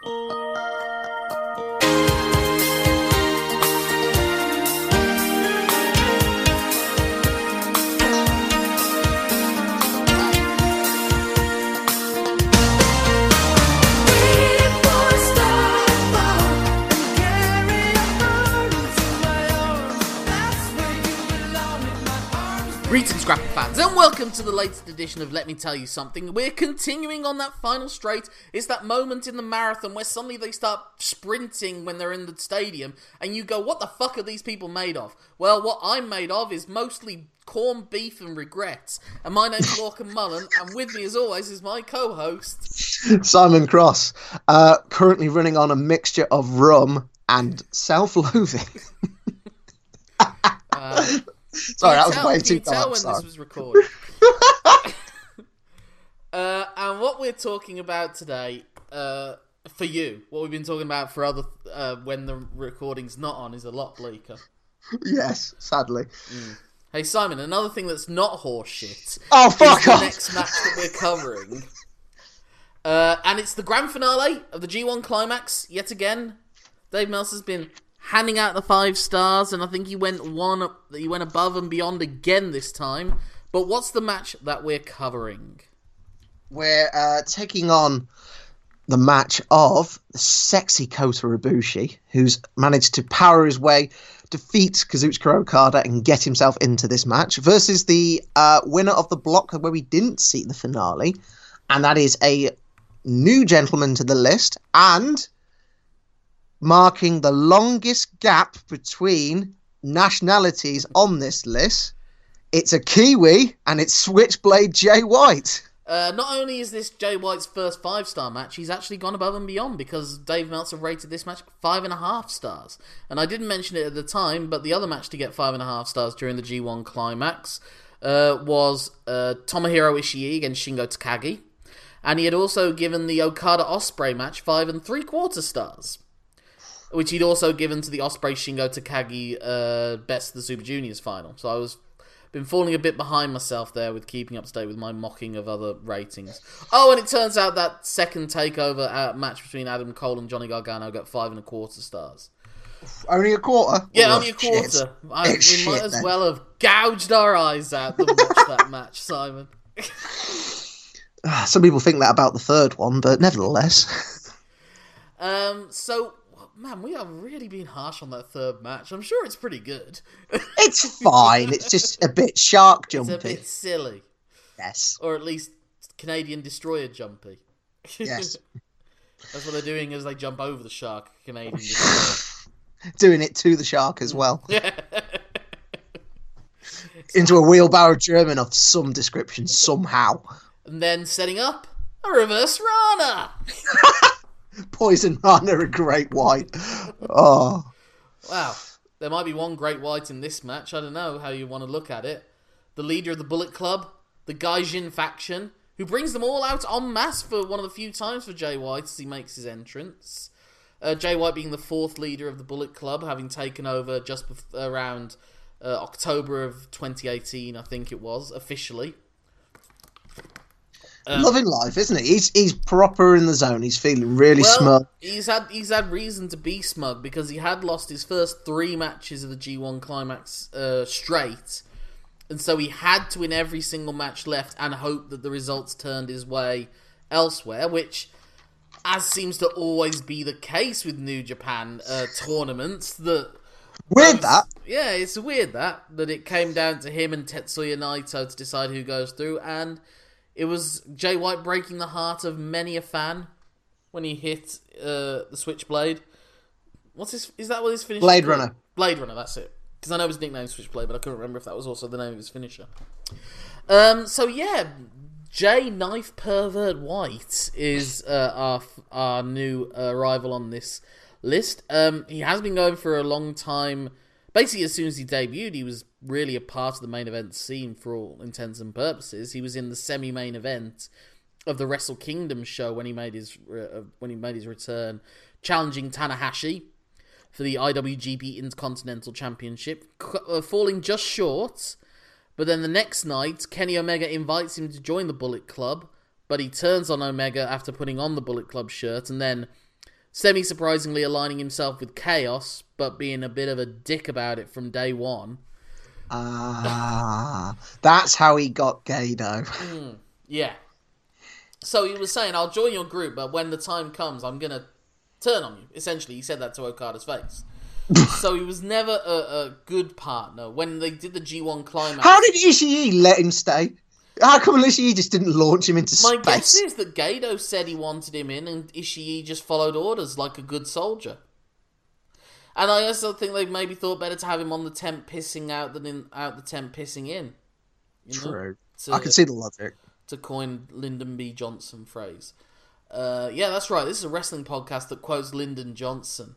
Greetings, Scrapper fans, and welcome to the latest edition of Let Me Tell You Something. We're continuing on that final straight. It's that moment in the marathon where suddenly they start sprinting when they're in the stadium, and you go, What the fuck are these people made of? Well, what I'm made of is mostly corned beef and regrets. And my name's Lorcan Mullen, and with me, as always, is my co host, Simon Cross, uh, currently running on a mixture of rum and self-loathing. Uh, Sorry, that was tell, way too dark. when Sorry. this was recorded. uh, and what we're talking about today, uh, for you, what we've been talking about for other uh, when the recording's not on, is a lot bleaker. Yes, sadly. Hey Simon, another thing that's not horseshit Oh is fuck the off! next match that we're covering. Uh, and it's the grand finale of the G1 Climax. Yet again, Dave Meltzer's been handing out the five stars, and I think he went one. up, He went above and beyond again this time. But what's the match that we're covering? We're uh, taking on the match of the sexy Kota Ibushi, who's managed to power his way, defeat Kazuchika Okada, and get himself into this match, versus the uh, winner of the block where we didn't see the finale, and that is a new gentleman to the list, and marking the longest gap between nationalities on this list. It's a Kiwi, and it's Switchblade Jay White. Uh, not only is this Jay White's first five star match, he's actually gone above and beyond because Dave Meltzer rated this match five and a half stars. And I didn't mention it at the time, but the other match to get five and a half stars during the G1 climax uh, was uh, Tomohiro Ishii against Shingo Takagi. And he had also given the Okada Ospreay match five and three quarter stars, which he'd also given to the Ospreay Shingo Takagi uh, Best of the Super Juniors final. So I was been falling a bit behind myself there with keeping up to date with my mocking of other ratings. Oh, and it turns out that second takeover uh, match between Adam Cole and Johnny Gargano got five and a quarter stars. Only a quarter? Yeah, Oh, only a shit. quarter. I, we It's might as then. well have gouged our eyes out than watch that match, Simon. Ah, Some people think that about the third one, but nevertheless. Um, so man, we have really been harsh on that third match. I'm sure it's pretty good. it's fine. It's just a bit shark jumpy. It's a bit silly, Yes. or at least Canadian destroyer jumpy. Yes. That's what they're doing as they jump over the shark. Canadian destroyer. Doing it to the shark as well. Yeah. Into a wheelbarrow German of some description, somehow. and then setting up a reverse Rana. Poison Rana, a great white. Oh. Wow. There might be one great white in this match. I don't know how you want to look at it. The leader of the Bullet Club, the Gaijin faction, who brings them all out en masse for one of the few times for Jay White as he makes his entrance. Uh, Jay White being the fourth leader of the Bullet Club, having taken over just around uh, October of 2018, I think it was, officially. Um, Loving life, isn't he? He's he's proper in the zone. He's feeling really Well, smug. he's had he's had reason to be smug because he had lost his first three matches of the G1 climax uh, straight, and so he had to win every single match left and hope that the results turned his way elsewhere, which, as seems to always be the case with New Japan uh, tournaments, that Weird that. yeah, it's weird that that it came down to him and Tetsuya Naito to decide who goes through, and it was Jay White breaking the heart of many a fan when he hit uh, the Switchblade. What's his? Is that what his finisher? Blade? Runner. Blade Runner. That's it. Because I know his nickname Switchblade, but I couldn't remember if that was also the name of his finisher. Um. So yeah, Jay Knife Pervert White is uh, our our new arrival on this list. Um, he has been going for a long time. Basically, as soon as he debuted, he was really a part of the main event scene for all intents and purposes. He was in the semi-main event of the Wrestle Kingdom show when he made his uh, when he made his return, challenging Tanahashi for the IWGP Intercontinental Championship, uh, falling just short. But then the next night, Kenny Omega invites him to join the Bullet Club, but he turns on Omega after putting on the Bullet Club shirt, and then semi surprisingly aligning himself with Chaos, but being a bit of a dick about it from day one. Ah, that's how he got Gedo. Yeah. So he was saying, I'll join your group, but when the time comes, I'm going to turn on you. Essentially, he said that to Okada's face. so he was never a, a good partner. When they did the G1 climax. How did Ishii let him stay? How come Ishii just didn't launch him into My space? guess is that Gedo said he wanted him in, and Ishii just followed orders like a good soldier. And I also think they maybe thought better to have him on the tent pissing out than in, out the tent pissing in. You know, True. to, I can see the logic. to coin Lyndon B. Johnson phrase. Uh, yeah, that's right. This is a wrestling podcast that quotes Lyndon Johnson.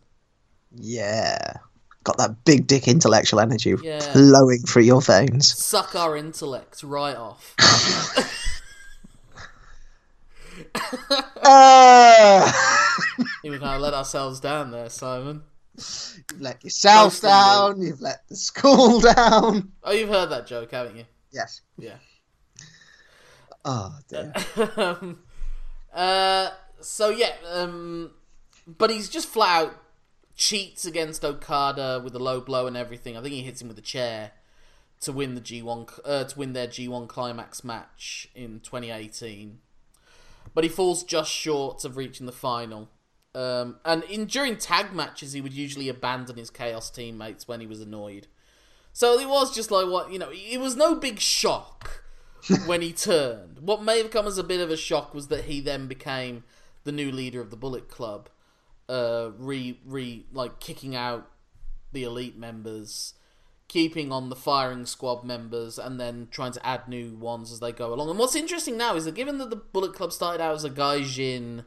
Yeah. Got that big dick intellectual energy Yeah. flowing through your veins. Suck our intellect right off. Uh, we kind of let ourselves down there, Simon. you've let yourself Mostly down, you've let the school down. Oh, you've heard that joke, haven't you? Yes. Yeah. Oh, dear. um, uh, so yeah, um, but he's just flat out cheats against Okada with a low blow and everything. I think he hits him with a chair to win the G1 uh, to win their G1 climax match in 2018. But he falls just short of reaching the final. Um, and in during tag matches, he would usually abandon his Chaos teammates when he was annoyed. So it was just like what you know. It was no big shock when he turned. What may have come as a bit of a shock was that he then became the new leader of the Bullet Club, uh, re re like kicking out the elite members, keeping on the firing squad members, and then trying to add new ones as they go along. And what's interesting now is that given that the Bullet Club started out as a Gaijin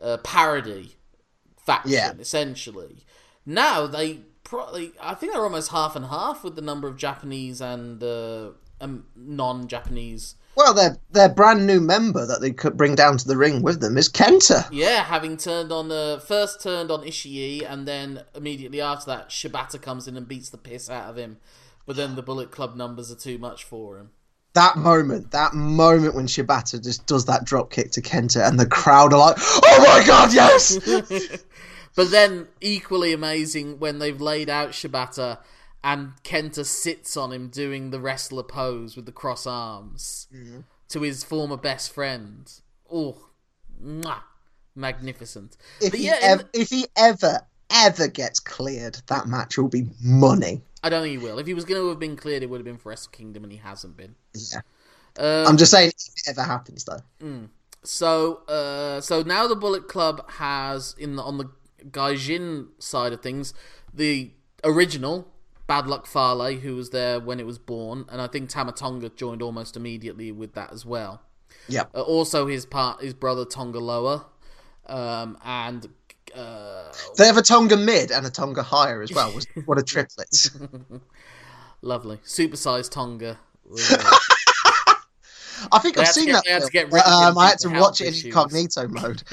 uh, parody faction, Yeah. essentially, now they probably I think they're almost half and half with the number of Japanese and uh, um, non-Japanese. Well, their their brand new member that they could bring down to the ring with them is Kenta. Yeah, having turned on uh, first turned on Ishii, and then immediately after that, Shibata comes in and beats the piss out of him. But then the Bullet Club numbers are too much for him. That moment, that moment when Shibata just does that drop kick to Kenta, and the crowd are like, "Oh my god, yes!" But then equally amazing when they've laid out Shibata and Kenta sits on him doing the wrestler pose with the cross arms to his former best friend. Oh, mwah, magnificent. if, But he yeah, in ev- if he ever ever gets cleared, that match will be money. I don't think he will. If he was going to have been cleared, it would have been for Wrestle Kingdom, and he hasn't been. Yeah. Um, I'm just saying, if it ever happens, though. So, uh, so now the Bullet Club has in the, on the Gaijin side of things the original Bad Luck Fale, who was there when it was born, and I think Tama Tonga joined almost immediately with that as well. Yep. Uh, also, his part, his brother Tonga Loa, um, and uh, They have a Tonga mid and a Tonga higher as well. What a triplets. lovely supersized Tonga. I think They I've seen get- that. had to film. get um, I had to to watch it in issues. incognito mode.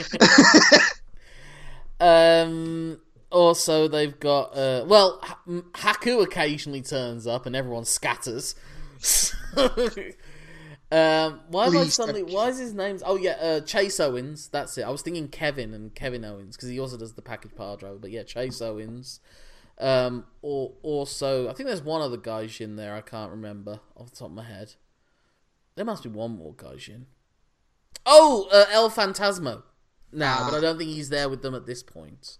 Um. Also, they've got uh. Well, H- Haku occasionally turns up, and everyone scatters. um. Why am I suddenly? Why is his name? Oh yeah, uh, Chase Owens. That's it. I was thinking Kevin and Kevin Owens because he also does the package power driver. But yeah, Chase Owens. Um. Or also, I think there's one other guys in there. I can't remember off the top of my head. There must be one more guys in. Oh, uh, El Phantasmo. Now, but I don't think he's there with them at this point.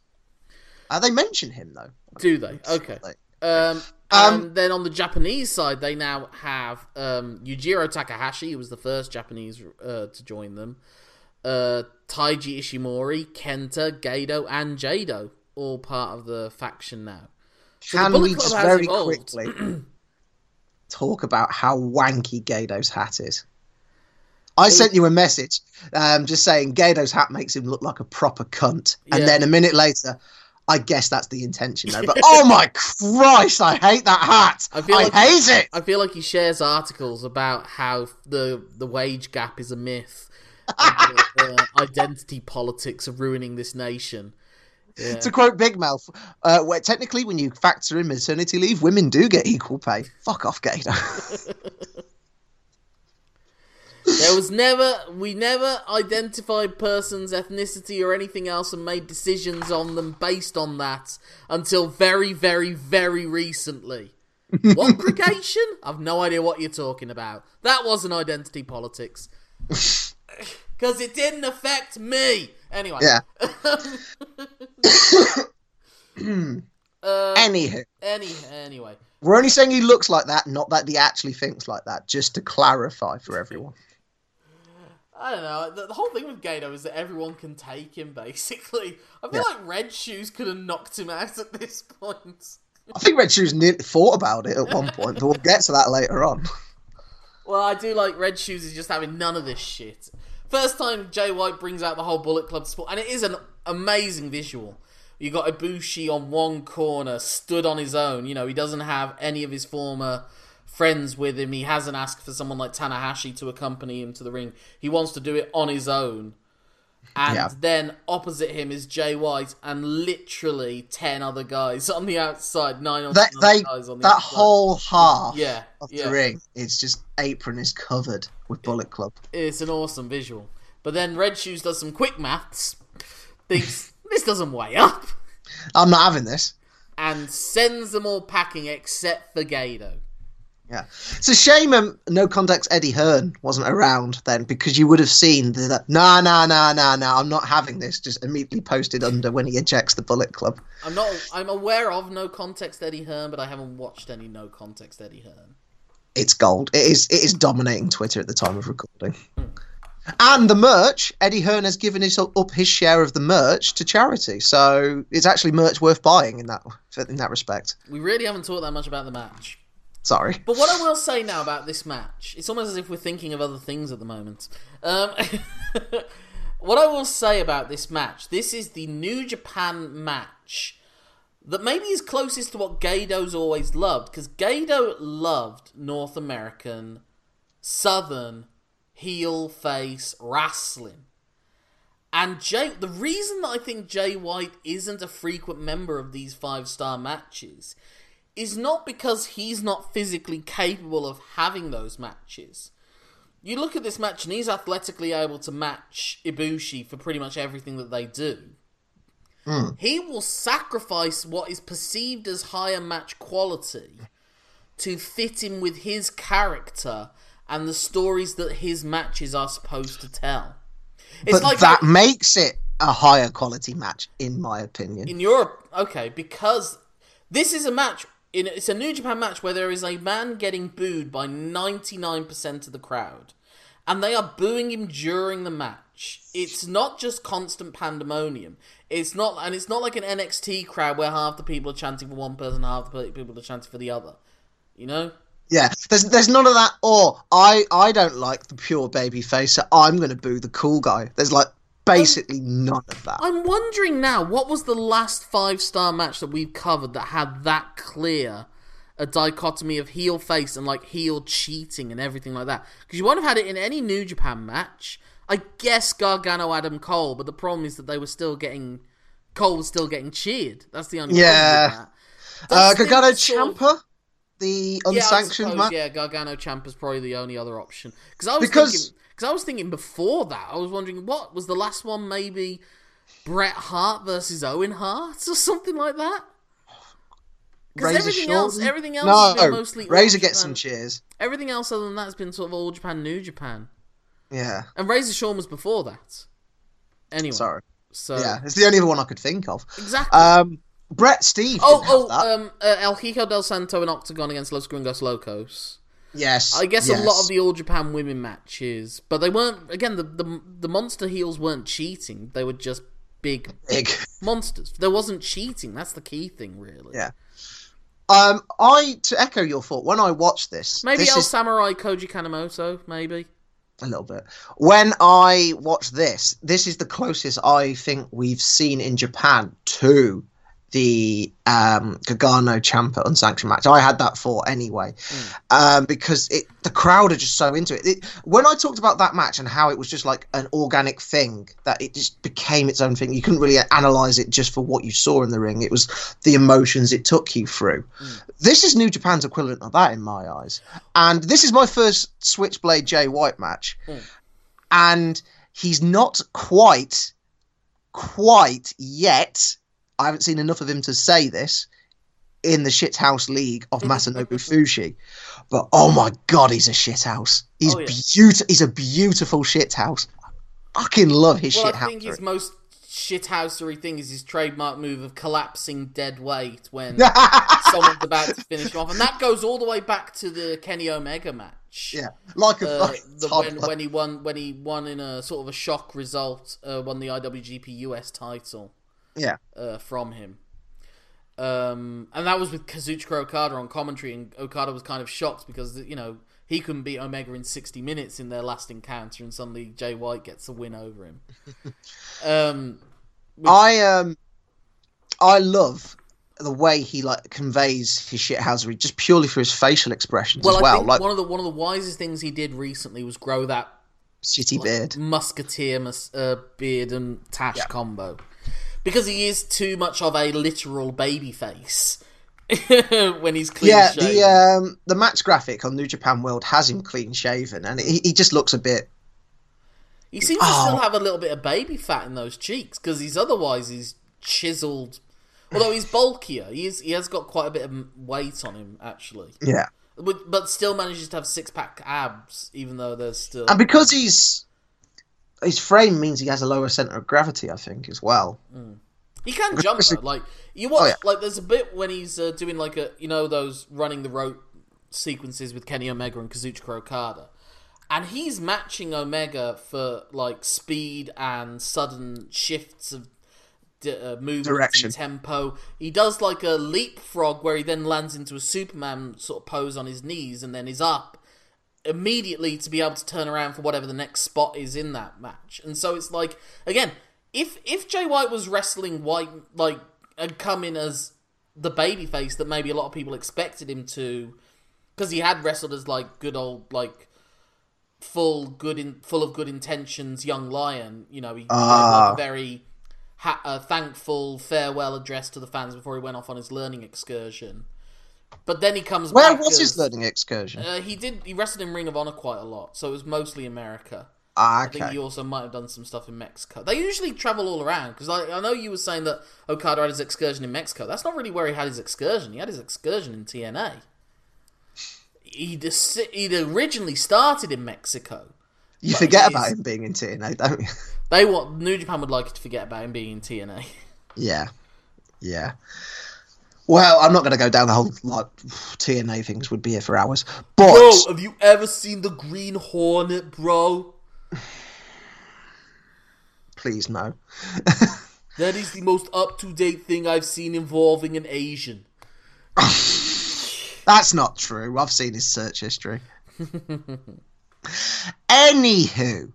Uh, they mention him though. Do they? Okay. Um, Um, and then on the Japanese side, they now have um, Yujiro Takahashi, who was the first Japanese uh, to join them. Uh, Taiji Ishimori, Kenta, Gedo, and Jado, all part of the faction now. So Can we just very evolved. quickly talk about how wanky Gedo's hat is? I sent you a message um, just saying Gedo's hat makes him look like a proper cunt. And Yeah. then a minute later, I guess that's the intention though. But oh my Christ, I hate that hat. I I, feel like- hate it. I feel like he shares articles about how the the wage gap is a myth. and uh, identity politics are ruining this nation. Yeah. To quote Big Mouth, uh, where technically when you factor in maternity leave, women do get equal pay. Fuck off, Gedo. There was never, we never identified person's ethnicity or anything else and made decisions on them based on that until very, very, very recently. what gregation? I've no idea what you're talking about. That wasn't identity politics. Because it didn't affect me. Anyway. Yeah. Uh, Anywho, any, anyway. we're only saying he looks like that, not that he actually thinks like that, just to clarify for everyone. I don't know. The, the whole thing with Gedo is that everyone can take him, basically. I feel Yeah. like Red Shoes could have knocked him out at this point. I think Red Shoes nearly thought about it at one point, but we'll get to that later on. Well, I do like Red Shoes is just having none of this shit. First time Jay White brings out the whole Bullet Club sport, and it is an amazing visual. You got Ibushi on one corner, stood on his own. You know, he doesn't have any of his former friends with him. He hasn't asked for someone like Tanahashi to accompany him to the ring. He wants to do it on his own. And Yeah. then opposite him is Jay White and literally ten other guys on the outside, nine or That they guys on the that outside. whole half yeah, of yeah. the ring, it's just apron is covered with Bullet Club. It's an awesome visual. But then Red Shoes does some quick maths, thinks this doesn't weigh up, I'm not having this. and sends them all packing except for Gedo. Yeah, it's a shame um, no context Eddie Hearn wasn't around then because you would have seen the that, nah nah nah nah nah I'm not having this just immediately posted under when he ejects the Bullet Club. I'm not. I'm aware of no context Eddie Hearn, but I haven't watched any no context Eddie Hearn. It's gold. It is it is dominating Twitter at the time of recording. And the merch, Eddie Hearn has given his up his share of the merch to charity, so it's actually merch worth buying in that in that respect. We really haven't talked that much about the match. Sorry. But what I will say now about this match, it's almost as if we're thinking of other things at the moment. Um, what I will say about this match, this is the New Japan match that maybe is closest to what Gedo's always loved, because Gedo loved North American, Southern, heel face wrestling. And Jay, the reason that I think Jay White isn't a frequent member of these five star matches is not because he's not physically capable of having those matches. You look at this match and he's athletically able to match Ibushi for pretty much everything that they do. Hmm. He will sacrifice what is perceived as higher match quality to fit in with his character and the stories that his matches are supposed to tell. It's But that makes it a higher quality match, in my opinion. in Europe, okay, because this is a match. In, it's a New Japan match where there is a man getting booed by ninety nine percent of the crowd, and they are booing him during the match. It's not just constant pandemonium. It's not, and it's not like an NXT crowd where half the people are chanting for one person, half the people are chanting for the other. You know, Yeah, there's there's none of that. Or I I don't like the pure baby face, so I'm going to boo the cool guy. There's like basically none of that. I'm wondering now, what was the last five star match that we've covered that had that clear a dichotomy of heel face and like heel cheating and everything like that? Because you won't have had it in any New Japan match. I guess Gargano, Adam Cole, but the problem is that they were still getting Cole was still getting cheered. That's the only Yeah. problem with that. Uh, Gargano of- Ciampa, the yeah, unsanctioned suppose, match. Yeah, Gargano Ciampa is probably the only other option. Because I was Because- thinking, because I was thinking before that, I was wondering what was the last one? Maybe Bret Hart versus Owen Hart or something like that. Because everything Short? else, everything else No, mostly Razor gets some cheers. Everything else other than that has been sort of all Japan, New Japan, Yeah, and Razor Shawn was before that. Anyway, sorry. so Yeah, it's the only other one I could think of. exactly. Um, Brett Steve. oh, oh, um, uh, El Hijo del Santo and Octagon against Los Gringos Locos. Yes. I guess yes. a lot of the All Japan women matches, but they weren't. Again, the the the monster heels weren't cheating; they were just big big. monsters. There wasn't cheating. That's the key thing, really. Yeah. Um, I to echo your thought when I watched this. Maybe this El is Samurai Koji Kanemoto. Maybe. a little bit. When I watched this, this is the closest I think we've seen in Japan to the um, Gargano Ciampa unsanctioned match. I had that for anyway, um, because it the crowd are just so into it. it. When I talked about that match and how it was just like an organic thing that it just became its own thing. You couldn't really analyze it just for what you saw in the ring. It was the emotions it took you through. This is New Japan's equivalent of that in my eyes, and this is my first Switchblade Jay White match. and he's not quite, quite yet. I haven't seen enough of him to say this in the shithouse league of Masanobu Fuchi, but oh my god, he's a shithouse. He's Oh, yeah. beautiful. He's a beautiful shithouse. I fucking love his Well, I shithouse. think his most shithousery thing is his trademark move of collapsing dead weight when someone's about to finish him off, and that goes all the way back to the Kenny Omega match. yeah, like a Uh, the, when, when he won when he won in a sort of a shock result, uh, won the IWGP US title Yeah, uh, from him. Um, and that was with Kazuchika Okada on commentary, and Okada was kind of shocked because you know he couldn't beat Omega in sixty minutes in their last encounter, and suddenly Jay White gets a win over him. um, I um, I love the way he like conveys his shithousery just purely through his facial expressions well, as I well, think like one of the one of the wisest things he did recently was grow that shitty beard. musketeer mus- uh, beard and tash combo because he is too much of a literal baby face when he's clean Yeah, shaven. the um, the match graphic on New Japan World has him clean shaven, and he, he just looks a bit. He seems to Oh. still have a little bit of baby fat in those cheeks because he's otherwise he's chiseled. Although he's bulkier, he is, he has got quite a bit of weight on him actually, Yeah, but, but still manages to have six pack abs even though there's still. and because he's his frame means he has a lower center of gravity, I think, as well. He can jump though. Like you watch, Oh, yeah. like there's a bit when he's uh, doing like a you know those running the rope sequences with Kenny Omega and Kazuchika Okada, and he's matching Omega for like speed and sudden shifts of d- uh, movement tempo. He does like a leapfrog where he then lands into a Superman sort of pose on his knees and then is up immediately to be able to turn around for whatever the next spot is in that match. And so it's like again, if if Jay White was wrestling White like and come in as the babyface that maybe a lot of people expected him to, because he had wrestled as like good old like full good in full of good intentions young lion. You know, he like Ah. a very ha- uh, thankful farewell address to the fans before he went off on his learning excursion. But then he comes Where back was his learning excursion? uh, he did. He wrestled in Ring of Honor quite a lot, so it was mostly America. ah, I think he also might have done some stuff in Mexico. They usually travel all around because I, I know you were saying that Okada had his excursion in Mexico. That's not really where he had his excursion. He had his excursion in TNA. He'd, he'd originally started in Mexico. You forget about him being in TNA, don't you? They want New Japan would like you to forget about him being in TNA. yeah, yeah. Well, I'm not going to go down the whole like TNA things. Would be here for hours. But Bro, have you ever seen the Green Hornet, bro? please no. That is the most up to date thing I've seen involving an Asian. That's not true. I've seen his search history. Anywho,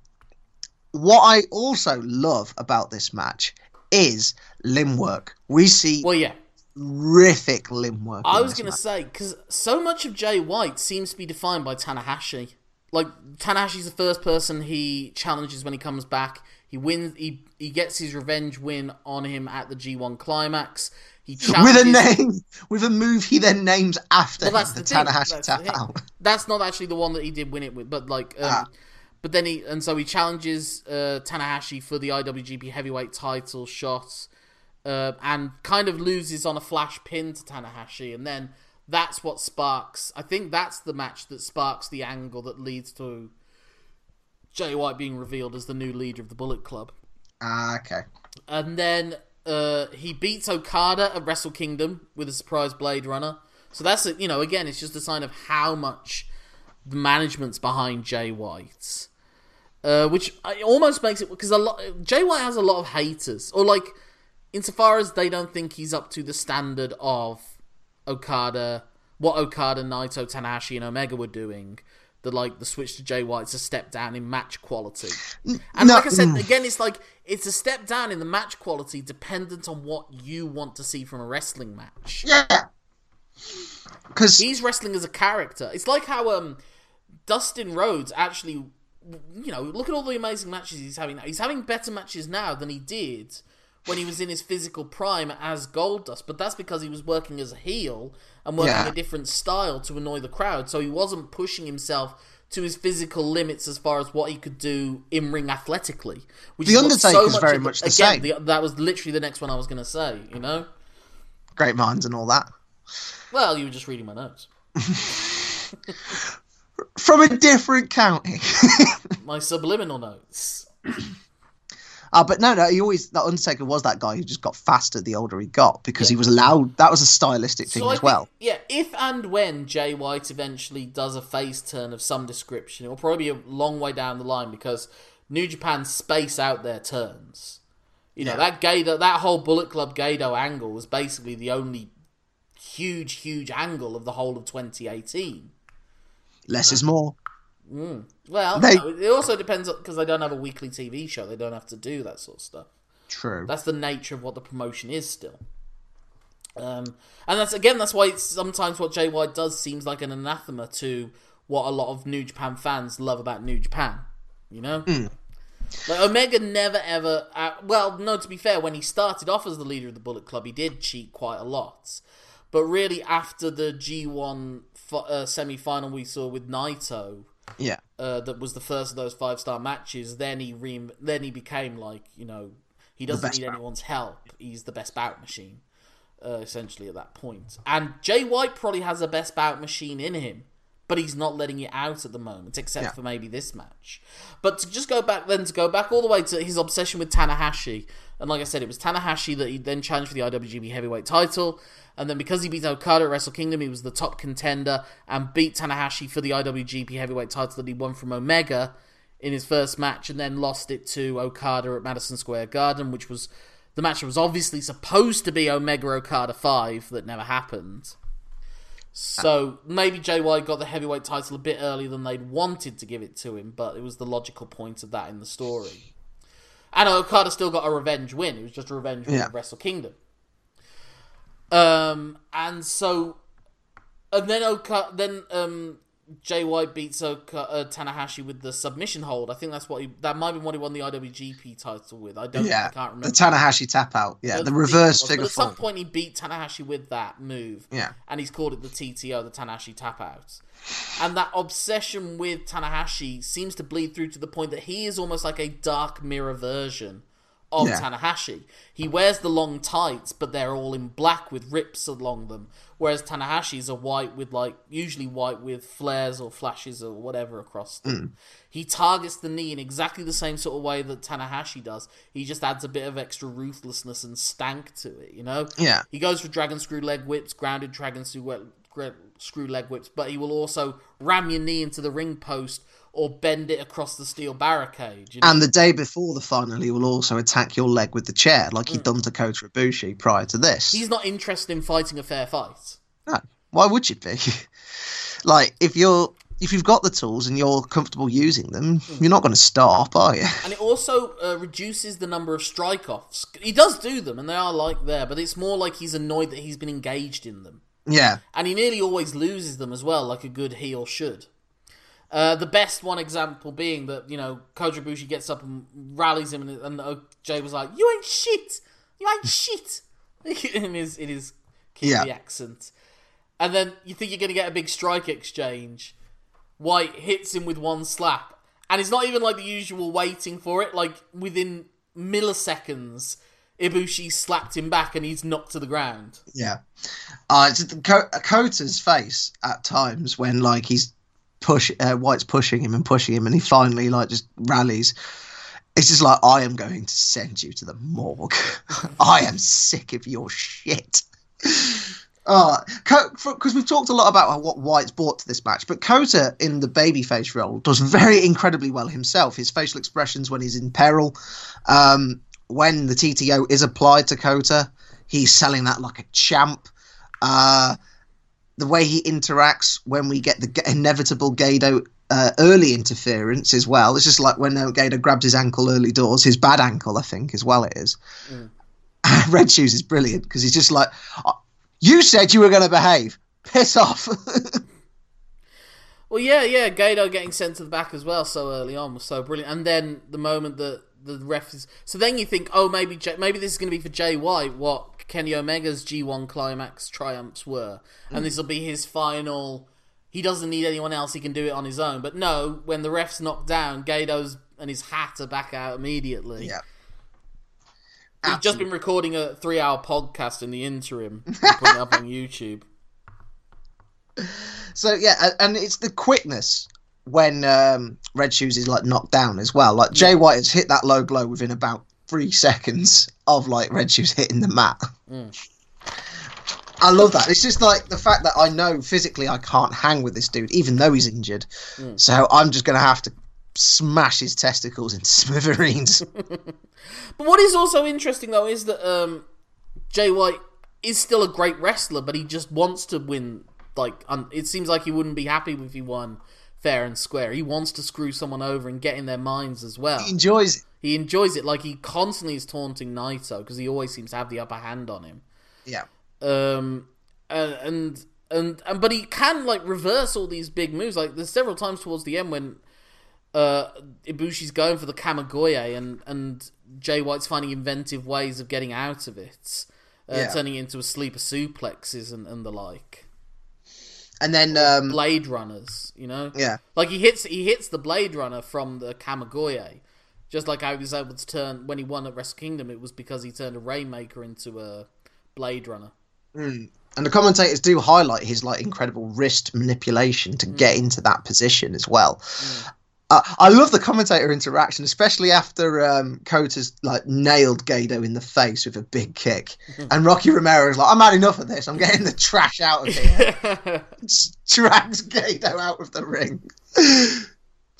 what I also love about this match is limb work. We see Well, yeah. Terrific limb work. I was going to say because so much of Jay White seems to be defined by Tanahashi. Like Tanahashi's the first person he challenges when he comes back. He wins. He he gets his revenge win on him at the G1 climax. He with a name, with a move he then names after Well, that's him, the, the. Tanahashi That's, tap the out. That's not actually the one that he did win it with, but like, um, Ah. but then he and so he challenges uh, Tanahashi for the IWGP Heavyweight Title shot, uh, and kind of loses on a flash pin to Tanahashi, and then that's what sparks. I think that's the match that sparks the angle that leads to Jay White being revealed as the new leader of the Bullet Club. Ah, okay. And then uh, he beats Okada at Wrestle Kingdom with a surprise Blade Runner. So that's a, you know again, it's just a sign of how much the management's behind Jay White, uh, which almost makes it because a lot Jay White has a lot of haters, or like insofar as they don't think he's up to the standard of Okada, what Okada, Naito, Tanahashi, and Omega were doing. The like the switch to Jay White's a step down in match quality. And No, like I said, again, it's like it's a step down in the match quality, dependent on what you want to see from a wrestling match. Yeah. Because He's wrestling as a character. It's like how um Dustin Rhodes actually, you know, look at all the amazing matches he's having now. He's having better matches now than he did when he was in his physical prime as Goldust. But that's because he was working as a heel and working Yeah. a different style to annoy the crowd. So he wasn't pushing himself to his physical limits as far as what he could do in ring athletically. Which The is what Undertaker's very of much the again, same. the- that was literally the next one I was going to say. You know, Great minds and all that. well, you were just reading my notes. From a different county. My subliminal notes. Uh, but no, no, he always that Undertaker was that guy who just got faster the older he got because he was allowed. That was a stylistic thing So I as think- well. yeah, if and when Jay White eventually does a face turn of some description, it will probably be a long way down the line because New Japan space out their turns. You know, Yeah. that Gedo, that whole Bullet Club Gedo angle was basically the only huge, huge angle of the whole of 2018. Less is more. Well, They- no, it also depends because they don't have a weekly TV show. They don't have to do that sort of stuff. True. That's the nature of what the promotion is still. Um, and that's again, that's why it's sometimes what White does seems like an anathema to what a lot of New Japan fans love about New Japan. You know, like Omega never ever. Uh, well, no, to be fair, when he started off as the leader of the Bullet Club, he did cheat quite a lot. But really, after the G1 fi- uh, semi final we saw with Naito, yeah. uh, that was the first of those five star matches. Then he re- then he became like you know he doesn't need bout. anyone's help. He's the best bout machine, uh, essentially at that point. And Jay White probably has a best bout machine in him, but he's not letting it out at the moment, except Yeah. for maybe this match. But to just go back then to go back all the way to his obsession with Tanahashi, and like I said, it was Tanahashi that he then challenged for the IWGP Heavyweight Title. And then because he beat Okada at Wrestle Kingdom, he was the top contender and beat Tanahashi for the IWGP Heavyweight title that he won from Omega in his first match, and then lost it to Okada at Madison Square Garden, which was the match that was obviously supposed to be Omega Okada 5 that never happened. So maybe White got the heavyweight title a bit earlier than they'd wanted to give it to him, but it was the logical point of that in the story. And Okada still got a revenge win. It was just a revenge win Yeah. at Wrestle Kingdom. Um, and so, and then Oka, then um, Jay White beats Oka, uh, Tanahashi with the submission hold. I think that's what he. That might be what he won the IWGP title with. I don't. Yeah. I can't remember. The Tanahashi tap out. Yeah. The reverse figure But at some four. point, he beat Tanahashi with that move. Yeah. And he's called it the TTO, the Tanahashi tap out. And that obsession with Tanahashi seems to bleed through to the point that he is almost like a dark mirror version of Yeah. Tanahashi. He wears the long tights, but they're all in black with rips along them. Whereas Tanahashi's are white with like usually white with flares or flashes or whatever across them. Hmm. He targets the knee in exactly the same sort of way that Tanahashi does. He just adds a bit of extra ruthlessness and stank to it, you know? Yeah. He goes for dragon screw leg whips, grounded dragon screw, screw leg whips, but he will also ram your knee into the ring post or bend it across the steel barricade. You know? And the day before the final, he will also attack your leg with the chair, like he'd done to Kota Ibushi prior to this. He's not interested in fighting a fair fight. No. Why would you be? like, if you're if you've got the tools and you're comfortable using them, Hmm. you're not going to stop, are you? And it also uh, reduces the number of strike offs. He does do them, and they are like there, but it's more like he's annoyed that he's been engaged in them. Yeah. And he nearly always loses them as well, like a good heel should. Uh, the best one example being that, you know, Kota Ibushi gets up and rallies him, and, and Jay was like, You ain't shit! You ain't shit! in his, in his Kiwi Yeah. accent. And then you think you're going to get a big strike exchange. White hits him with one slap. And it's not even like the usual waiting for it. Like, within milliseconds, Ibushi slapped him back and he's knocked to the ground. Yeah. Uh, it's the Co- Kota's face at times when like he's push uh, White's pushing him and pushing him, and he finally like just rallies. It's just like I am going to send you to the morgue. I am sick of your shit. Uh, because we've talked a lot about what White's brought to this match, but Kota in the babyface role does very incredibly well himself. His facial expressions when he's in peril, um, when the TTO is applied to Kota, he's selling that like a champ. Uh, the way he interacts when we get the inevitable Gedo uh, early interference as well. It's just like when uh, Gedo grabs his ankle early doors, his bad ankle, I think, as well. It is. Red Shoes is brilliant because he's just like, "Uh, you said you were going to behave. Piss off. Well, yeah, yeah, Gedo getting sent to the back as well so early on was so brilliant. And then the moment that the ref is, so then you think, oh, maybe J- maybe this is going to be for Jay White what Kenny Omega's G1 climax triumphs were, and this will be his final he doesn't need anyone else; he can do it on his own. But no, when the ref's knocked down, Gedo's and his hat are back out immediately. Yeah. He's just been recording a three-hour podcast in the interim, and putting it up on YouTube. So yeah, and it's the quickness when um, Red Shoes is like knocked down as well. Like Jay White has hit that low blow within about three seconds of like Red Shoes hitting the mat. Mm. I love that. It's just like the fact that I know physically I can't hang with this dude, even though he's injured. Mm. So I'm just gonna have to smash his testicles into smithereens. But what is also interesting though is that um, Jay White is still a great wrestler, but he just wants to win. Like, un- it seems like he wouldn't be happy if he won fair and square. He wants to screw someone over and get in their minds as well. he enjoys it. He enjoys it. Like he constantly is taunting Naito because he always seems to have the upper hand on him. Yeah. Um, and, and and and but he can like reverse all these big moves. Like there's several times towards the end when uh Ibushi's going for the Kamigoye and and Jay White's finding inventive ways of getting out of it, uh, Yeah. turning it into a sleeper suplexes and, and the like. And then um, Blade runners, you know. yeah. Like he hits he hits the Blade Runner from the Kamigoye. Just like how he was able to turn when he won at Wrestle Kingdom, it was because he turned a Rainmaker into a Blade Runner. And the commentators do highlight his like incredible wrist manipulation to get into that position as well. Uh, I love the commentator interaction, especially after um, Kota's like nailed Gedo in the face with a big kick, and Rocky Romero is like, "I'm had enough of this. I'm getting the trash out of here." Drags Gedo out of the ring.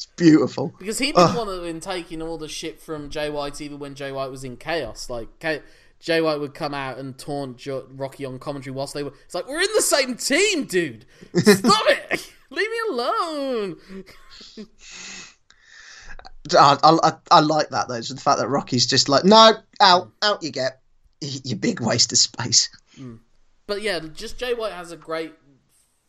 it's beautiful. Because he was one that had been taking all the shit from Jay White even when Jay White was in chaos. Like K- Jay White would come out and taunt Rocky on commentary whilst they were. It's like we're in the same team, dude. Stop it. Leave me alone. I, I, I like that though. So the fact that Rocky's just like, "No, out, out you get, you big waste of space." Mm. But yeah, just Jay White has a great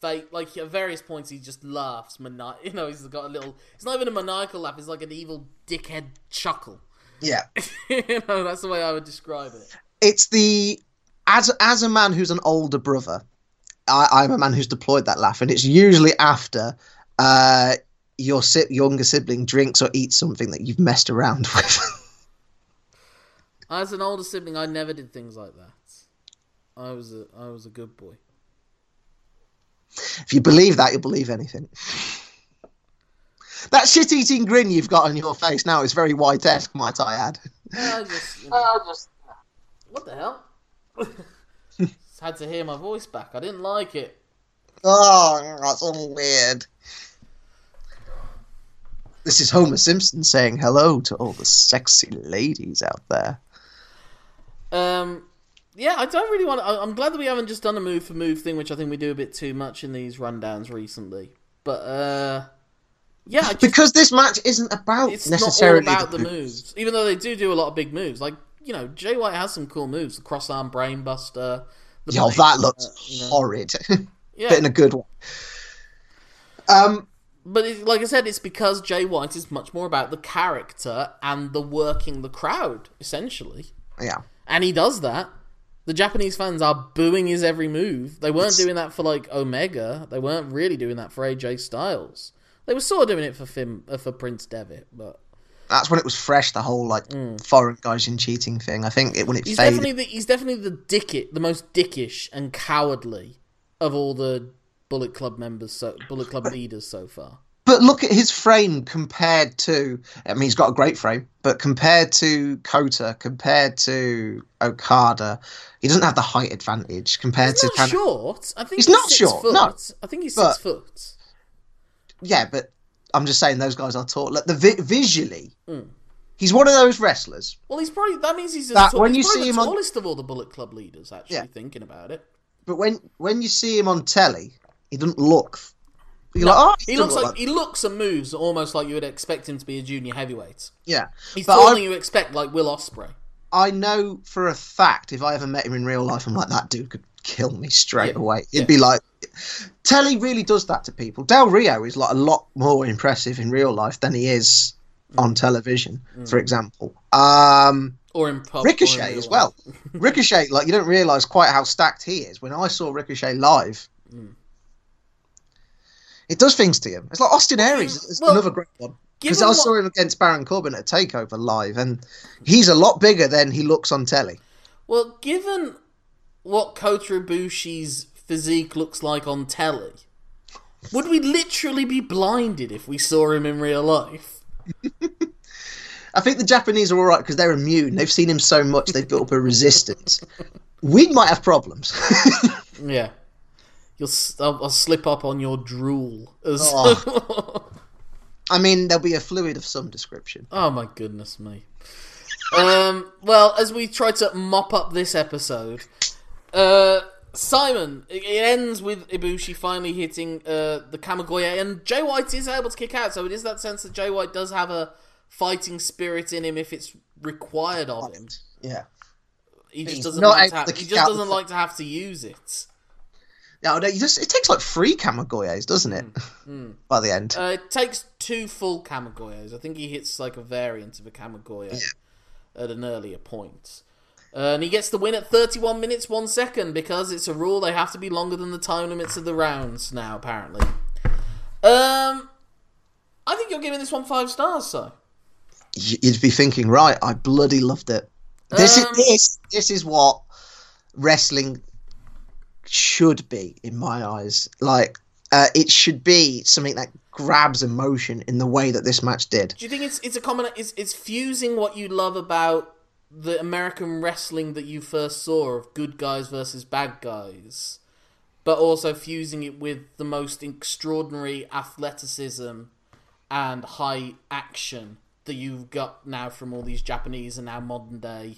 fake. Like at various points, he just laughs. Mani- you know, he's got a little. It's not even a maniacal laugh. It's like an evil dickhead chuckle. Yeah. you know, that's the way I would describe it. it's the as as a man who's an older brother, I, I'm a man who's deployed that laugh, and it's usually after uh, your si- younger sibling drinks or eats something that you've messed around with. As an older sibling, I never did things like that. I was a I was a good boy. If you believe that, you'll believe anything. That shit-eating grin you've got on your face now is very white-esque, might I add. I just, you know, what the hell? Just had to hear my voice back. I didn't like it. Oh, that's all weird. This is Homer Simpson saying hello to all the sexy ladies out there. Um, yeah, I don't really want. to... I'm glad that we haven't just done a move for move thing, which I think we do a bit too much in these rundowns recently. But uh, yeah, just, Because this match isn't about it's not all necessarily about the moves, even though they do do a lot of big moves. Like you know, Jay White has some cool moves: the cross arm brainbuster. The Yo, blade- that looks uh, horrid, Yeah, but in a good way. Um, But it, like I said, it's because Jay White is much more about the character and the working the crowd, essentially. yeah, And he does that. The Japanese fans are booing his every move. They weren't doing that for like Omega. They weren't really doing that for AJ Styles. They were sort of doing it for Finn, uh, for Prince Devitt, but that's when it was fresh. The whole like foreign guys in cheating thing. I think it when it Mm. he's faded. definitely the, he's definitely the dick the most dickish and cowardly of all the Bullet Club members, so Bullet Club leaders so far. But look at his frame compared to. I mean, he's got a great frame, but compared to Kota, compared to Okada, he doesn't have the height advantage compared He's to. not short. I think He's he's, not short, Foot. no. I think he's But- six foot. yeah, but I'm just saying those guys are tall. Like the vi- visually, Mm. he's one of those wrestlers. Well, he's probably that means he's, That- tall, when he's you see the him on- tallest of all the Bullet Club leaders. Actually, Yeah. thinking about it, But when when you see him on telly, he doesn't look. No, like, oh, he looks look like, he looks and moves almost like you would expect him to be a junior heavyweight. yeah. He's I- than you expect, like Will Ospreay. I know for a fact if I ever met him in real life, I'm like that dude could kill me straight Yeah, away. It'd yeah. be like Telly really does that to people. Del Rio is like a lot more impressive in real life than he is Mm. on television, for example. Um, Or in pub, or in Ricochet as well. Ricochet, like you don't realise quite how stacked he is. When I saw Ricochet live, Mm. It does things to him. It's like Austin Aries. It's well, another great one. Because I what- saw him against Baron Corbin at Takeover live, and he's a lot bigger than he looks on telly. Well, given what Kota Ibushi's physique looks like on telly, would we literally be blinded if we saw him in real life? I think the Japanese are all right because they're immune. They've seen him so much, they've built up a resistance. We might have problems. Yeah. You'll, I'll, I'll slip up on your drool. As... Oh. I mean, there'll be a fluid of some description. Oh my goodness me. um, well, as we try to mop up this episode, uh, Simon, it ends with Ibushi finally hitting uh, the Kamigoye, and Jay White is able to kick out. So it is that sense that Jay White does have a fighting spirit in him if it's required of him. Yeah. He just doesn't. Like to he just doesn't like to have to use it. No, no, you just, it takes like three Kamigoyes, doesn't it? By the end. Uh, it takes two full Kamigoyes. I think he hits like a variant of a Kamigoye at an earlier point. Uh, and he gets the win at 31 minutes 1 second because it's a rule they have to be longer than the time limits of the rounds now, apparently. Um, I think you're giving this one five stars, so. You'd be thinking, right, I bloody loved it. This Um, is this this is what wrestling should be in my eyes. Like uh, it should be something that grabs emotion in the way that this match did. Do you think it's it's a common it's it's fusing what you love about the American wrestling that you first saw of good guys versus bad guys, but also fusing it with the most extraordinary athleticism and high action that you've got now from all these Japanese and now modern day,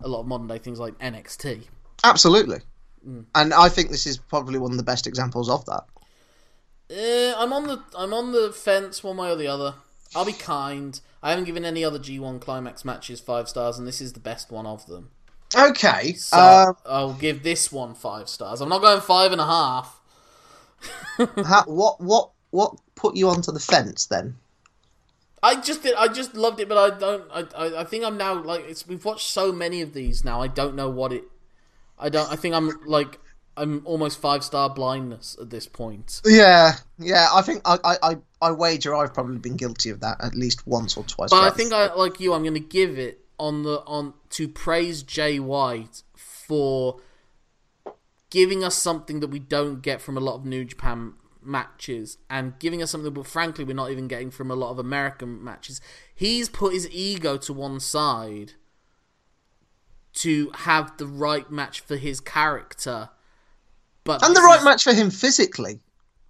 a lot of modern day things like NXT. Absolutely. Mm. And I think this is probably one of the best examples of that. Uh, I'm on the I'm on the fence one way or the other. I'll be kind. I haven't given any other G1 climax matches five stars, and this is the best one of them. Okay. So um, I'll give this one five stars. I'm not going five and a half. ha- what what what put you onto the fence then? I just did. I just loved it, but I don't. I, I, I think I'm now like it's. We've watched so many of these now. I don't know what it. I don't. I think I'm like I'm almost five star blindness at this point. Yeah, yeah. I think I, I, I, I wager I've probably been guilty of that at least once or twice. But I think I like you. I'm going to give it on the on to praise Jay White for giving us something that we don't get from a lot of New Japan matches, and giving us something that, frankly, we're not even getting from a lot of American matches. He's put his ego to one side to have the right match for his character, but and the right is- match for him physically.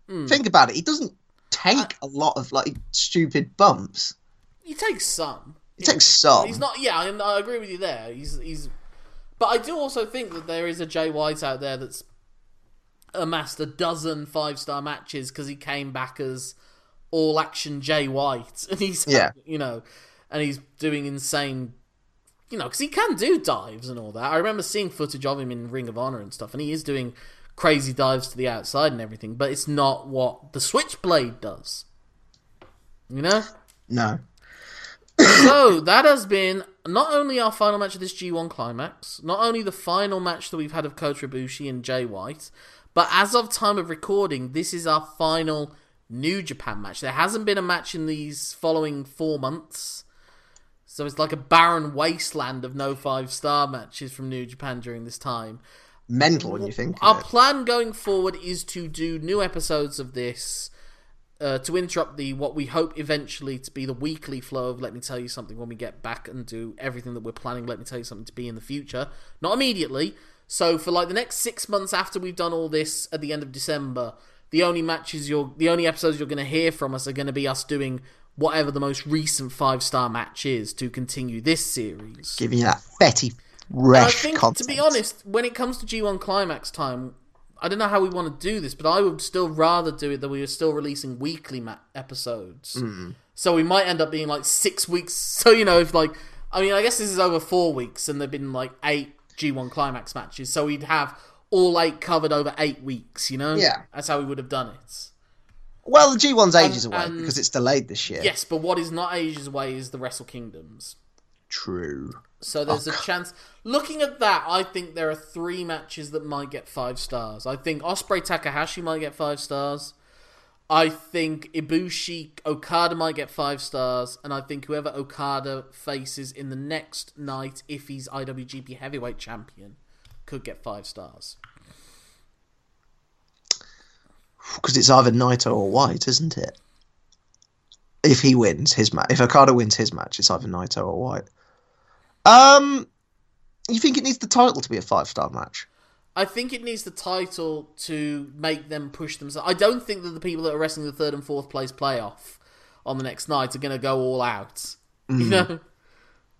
Hmm. Think about it. He doesn't take a lot of like stupid bumps. He takes some. He takes some. He's not. Yeah, I, I agree with you there. He's he's. But I do also think that there is a Jay White out there that's amassed a dozen five star matches because he came back as all action Jay White, and he's Yeah. you know, and he's doing insane. You know, because he can do dives and all that. I remember seeing footage of him in Ring of Honor and stuff, and he is doing crazy dives to the outside and everything. But it's not what the Switchblade does. You know. No. so that has been not only our final match of this G1 climax, not only the final match that we've had of Kota Ibushi and Jay White, but as of time of recording, this is our final New Japan match. There hasn't been a match in these following four months. So it's like a barren wasteland of no five star matches from New Japan during this time. Mental you think. Our it. plan going forward is to do new episodes of this uh, to interrupt the what we hope eventually to be the weekly flow of Let Me Tell You Something when we get back and do everything that we're planning Let Me Tell You Something to be in the future. Not immediately. So for like the next six months after we've done all this at the end of December, the only matches you're the only episodes you're gonna hear from us are gonna be us doing whatever the most recent five star match is to continue this series. Giving you that fetty, And I think, content. to be honest, when it comes to G1 Climax time, I don't know how we want to do this, but I would still rather do it that we were still releasing weekly ma- episodes. Hmm. So we might end up being like six weeks. So, you know, if like, I mean, I guess this is over four weeks and there have been like eight G1 Climax matches. So we'd have all eight covered over eight weeks, you know? Yeah. That's how we would have done it. Well, the G1's ages And- away and- because um, it's delayed this year. Yes, but what is not ages away is the Wrestle Kingdoms. True. So there's a oh, chance. Looking at that, I think there are three matches that might get five stars. I think Ospreay Takahashi might get five stars. I think Ibushi Okada might get five stars, and I think whoever Okada faces in the next night, if he's IWGP Heavyweight Champion, could get five stars. Because it's either Naito or White, isn't it? If he wins his match, if Okada wins his match, it's either Naito or White. Um, you think it needs the title to be a five star match? I think it needs the title to make them push themselves. I don't think that the people that are wrestling the third and fourth place playoff on the next night are going to go all out. You know,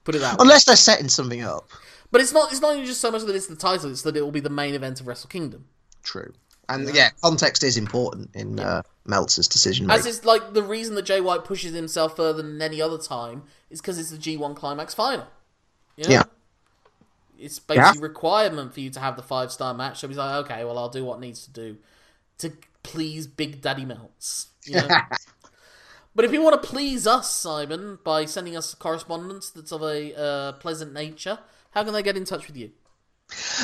put it that way. Unless they're setting something up. But it's not. It's not even just so much that it's the title; it's that it will be the main event of Wrestle Kingdom. True. And yeah, context is important in uh, Meltzer's decision As making. is like the reason that Jay White pushes himself further than any other time is because it's the G1 Climax final. You know? Yeah. It's basically a requirement for you to have the five star match. So he's like, okay, well, I'll do what needs to do to please Big Daddy Melts. You know? but if you want to please us, Simon, by sending us correspondence that's of a uh, pleasant nature, how can they get in touch with you?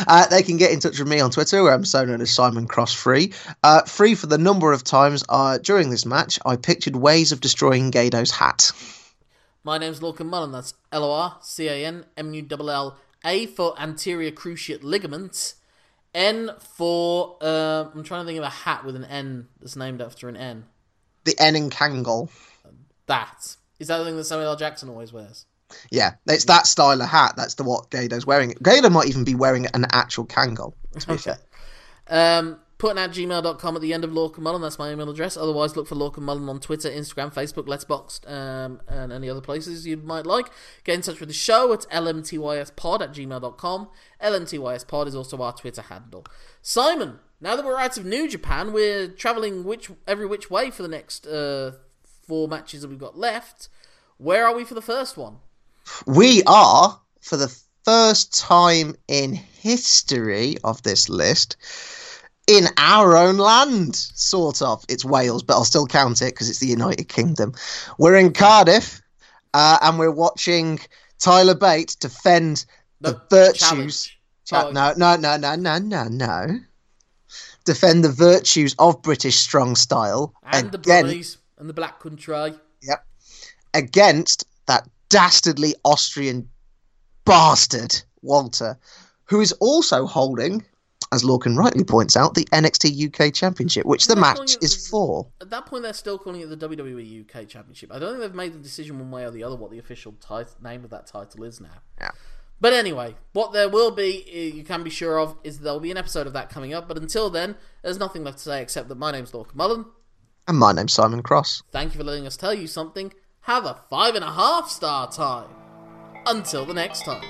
Uh, they can get in touch with me on Twitter, where I'm so known as Simon Cross Free. Uh, free for the number of times uh, during this match I pictured ways of destroying Gedo's hat. My name's Lorcan Mullen. That's L O R C A N M U L L A for anterior cruciate ligament. N for uh, I'm trying to think of a hat with an N that's named after an N. The N in Kangol. That is that the thing that Samuel L. Jackson always wears. Yeah, it's that style of hat. That's the what Gedo's wearing. Gedo might even be wearing an actual Kangol. Fair. Um, putting at gmail.com at the end of Lorcan Mullen. That's my email address. Otherwise, look for Lorcan Mullen on Twitter, Instagram, Facebook, Letterboxd, um, and any other places you might like. Get in touch with the show at lmtyspod at gmail.com. lmtyspod is also our Twitter handle. Simon, now that we're out of New Japan, we're traveling which every which way for the next uh, four matches that we've got left. Where are we for the first one? We are, for the first time in history of this list, in our own land, sort of. It's Wales, but I'll still count it because it's the United Kingdom. We're in Cardiff, uh, and we're watching Tyler Bate defend the No, virtues. challenge. Cha- Oh, no, no, no, no, no, no, no. Defend the virtues of British strong style And the again, Brummies and the Black Country. Yep. Against that dastardly Austrian bastard, Walter, who is also holding, as Lorcan rightly points out, the NXT UK Championship, which the match it is for. At that point, they're still calling it the WWE UK Championship. I don't think they've made the decision one way or the other what the official tit- name of that title is now. Yeah. But anyway, what there will be, uh, you can be sure of, is there'll be an episode of that coming up. But until then, there's nothing left to say except that my name's Lorcan Mullen. And my name's Simon Cross. Thank you for letting us tell you something. Have a five and a half star time. Until the next time.